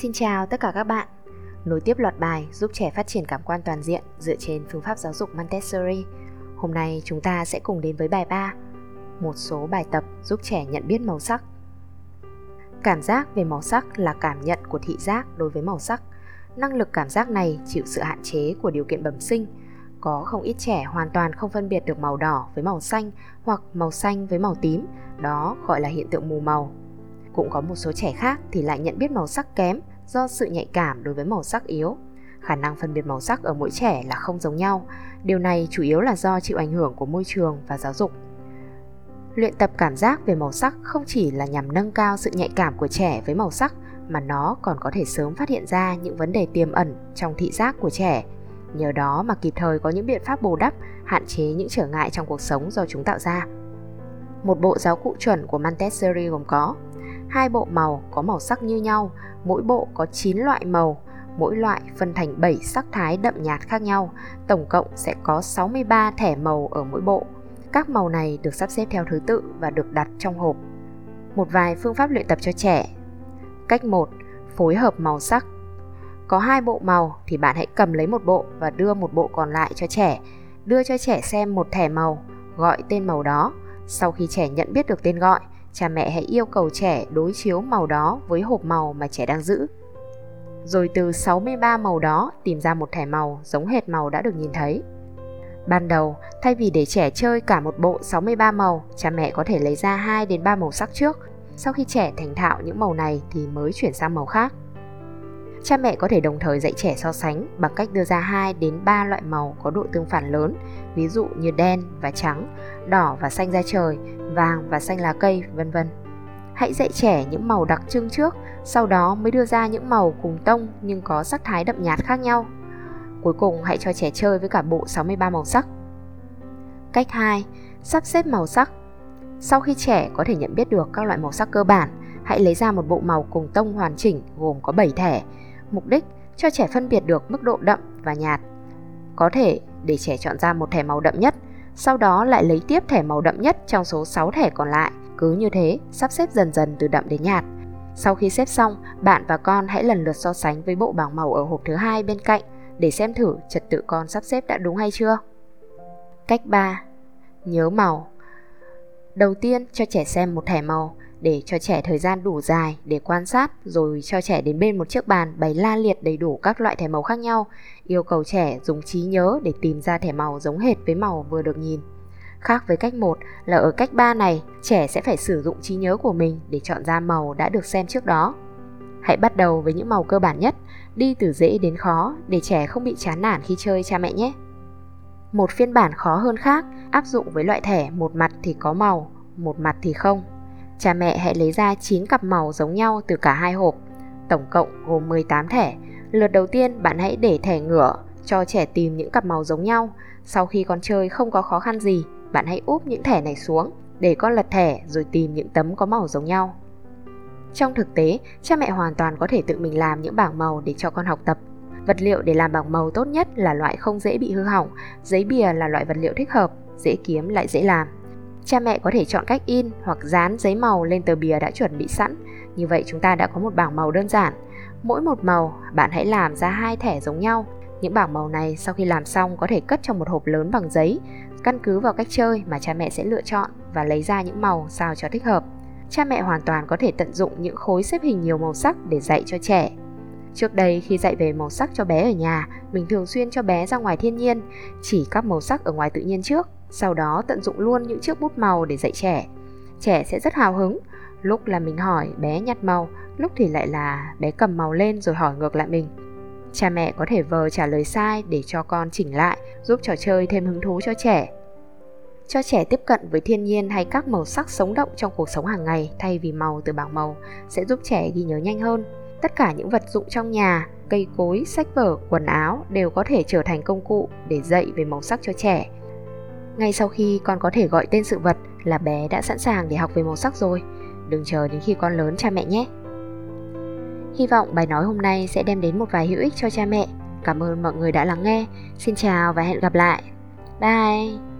Xin chào tất cả các bạn. Nối tiếp loạt bài giúp trẻ phát triển cảm quan toàn diện dựa trên phương pháp giáo dục Montessori. Hôm nay chúng ta sẽ cùng đến với bài 3, một số bài tập giúp trẻ nhận biết màu sắc. Cảm giác về màu sắc là cảm nhận của thị giác đối với màu sắc. Năng lực cảm giác này chịu sự hạn chế của điều kiện bẩm sinh. Có không ít trẻ hoàn toàn không phân biệt được màu đỏ với màu xanh hoặc màu xanh với màu tím, đó gọi là hiện tượng mù màu cũng có một số trẻ khác thì lại nhận biết màu sắc kém do sự nhạy cảm đối với màu sắc yếu. Khả năng phân biệt màu sắc ở mỗi trẻ là không giống nhau. Điều này chủ yếu là do chịu ảnh hưởng của môi trường và giáo dục. Luyện tập cảm giác về màu sắc không chỉ là nhằm nâng cao sự nhạy cảm của trẻ với màu sắc mà nó còn có thể sớm phát hiện ra những vấn đề tiềm ẩn trong thị giác của trẻ. Nhờ đó mà kịp thời có những biện pháp bù đắp, hạn chế những trở ngại trong cuộc sống do chúng tạo ra. Một bộ giáo cụ chuẩn của Montessori gồm có hai bộ màu có màu sắc như nhau, mỗi bộ có 9 loại màu, mỗi loại phân thành 7 sắc thái đậm nhạt khác nhau, tổng cộng sẽ có 63 thẻ màu ở mỗi bộ. Các màu này được sắp xếp theo thứ tự và được đặt trong hộp. Một vài phương pháp luyện tập cho trẻ. Cách 1. Phối hợp màu sắc. Có hai bộ màu thì bạn hãy cầm lấy một bộ và đưa một bộ còn lại cho trẻ. Đưa cho trẻ xem một thẻ màu, gọi tên màu đó. Sau khi trẻ nhận biết được tên gọi, cha mẹ hãy yêu cầu trẻ đối chiếu màu đó với hộp màu mà trẻ đang giữ. Rồi từ 63 màu đó tìm ra một thẻ màu giống hệt màu đã được nhìn thấy. Ban đầu, thay vì để trẻ chơi cả một bộ 63 màu, cha mẹ có thể lấy ra 2 đến 3 màu sắc trước. Sau khi trẻ thành thạo những màu này thì mới chuyển sang màu khác. Cha mẹ có thể đồng thời dạy trẻ so sánh bằng cách đưa ra 2 đến 3 loại màu có độ tương phản lớn, ví dụ như đen và trắng, đỏ và xanh da trời, vàng và xanh lá cây, vân vân. Hãy dạy trẻ những màu đặc trưng trước, sau đó mới đưa ra những màu cùng tông nhưng có sắc thái đậm nhạt khác nhau. Cuối cùng hãy cho trẻ chơi với cả bộ 63 màu sắc. Cách 2. Sắp xếp màu sắc. Sau khi trẻ có thể nhận biết được các loại màu sắc cơ bản, hãy lấy ra một bộ màu cùng tông hoàn chỉnh gồm có 7 thẻ. Mục đích cho trẻ phân biệt được mức độ đậm và nhạt. Có thể để trẻ chọn ra một thẻ màu đậm nhất, sau đó lại lấy tiếp thẻ màu đậm nhất trong số 6 thẻ còn lại. Cứ như thế, sắp xếp dần dần từ đậm đến nhạt. Sau khi xếp xong, bạn và con hãy lần lượt so sánh với bộ bảng màu ở hộp thứ hai bên cạnh để xem thử trật tự con sắp xếp đã đúng hay chưa. Cách 3. Nhớ màu. Đầu tiên cho trẻ xem một thẻ màu để cho trẻ thời gian đủ dài để quan sát rồi cho trẻ đến bên một chiếc bàn bày la liệt đầy đủ các loại thẻ màu khác nhau, yêu cầu trẻ dùng trí nhớ để tìm ra thẻ màu giống hệt với màu vừa được nhìn. Khác với cách 1 là ở cách 3 này, trẻ sẽ phải sử dụng trí nhớ của mình để chọn ra màu đã được xem trước đó. Hãy bắt đầu với những màu cơ bản nhất, đi từ dễ đến khó để trẻ không bị chán nản khi chơi cha mẹ nhé. Một phiên bản khó hơn khác áp dụng với loại thẻ một mặt thì có màu, một mặt thì không. Cha mẹ hãy lấy ra 9 cặp màu giống nhau từ cả hai hộp, tổng cộng gồm 18 thẻ. Lượt đầu tiên bạn hãy để thẻ ngửa cho trẻ tìm những cặp màu giống nhau. Sau khi con chơi không có khó khăn gì, bạn hãy úp những thẻ này xuống để con lật thẻ rồi tìm những tấm có màu giống nhau. Trong thực tế, cha mẹ hoàn toàn có thể tự mình làm những bảng màu để cho con học tập. Vật liệu để làm bảng màu tốt nhất là loại không dễ bị hư hỏng, giấy bìa là loại vật liệu thích hợp, dễ kiếm lại dễ làm. Cha mẹ có thể chọn cách in hoặc dán giấy màu lên tờ bìa đã chuẩn bị sẵn. Như vậy chúng ta đã có một bảng màu đơn giản. Mỗi một màu, bạn hãy làm ra hai thẻ giống nhau. Những bảng màu này sau khi làm xong có thể cất trong một hộp lớn bằng giấy, căn cứ vào cách chơi mà cha mẹ sẽ lựa chọn và lấy ra những màu sao cho thích hợp. Cha mẹ hoàn toàn có thể tận dụng những khối xếp hình nhiều màu sắc để dạy cho trẻ. Trước đây khi dạy về màu sắc cho bé ở nhà, mình thường xuyên cho bé ra ngoài thiên nhiên, chỉ các màu sắc ở ngoài tự nhiên trước sau đó tận dụng luôn những chiếc bút màu để dạy trẻ. Trẻ sẽ rất hào hứng, lúc là mình hỏi bé nhặt màu, lúc thì lại là bé cầm màu lên rồi hỏi ngược lại mình. Cha mẹ có thể vờ trả lời sai để cho con chỉnh lại, giúp trò chơi thêm hứng thú cho trẻ. Cho trẻ tiếp cận với thiên nhiên hay các màu sắc sống động trong cuộc sống hàng ngày thay vì màu từ bảng màu sẽ giúp trẻ ghi nhớ nhanh hơn. Tất cả những vật dụng trong nhà, cây cối, sách vở, quần áo đều có thể trở thành công cụ để dạy về màu sắc cho trẻ ngay sau khi con có thể gọi tên sự vật là bé đã sẵn sàng để học về màu sắc rồi. Đừng chờ đến khi con lớn cha mẹ nhé. Hy vọng bài nói hôm nay sẽ đem đến một vài hữu ích cho cha mẹ. Cảm ơn mọi người đã lắng nghe. Xin chào và hẹn gặp lại. Bye!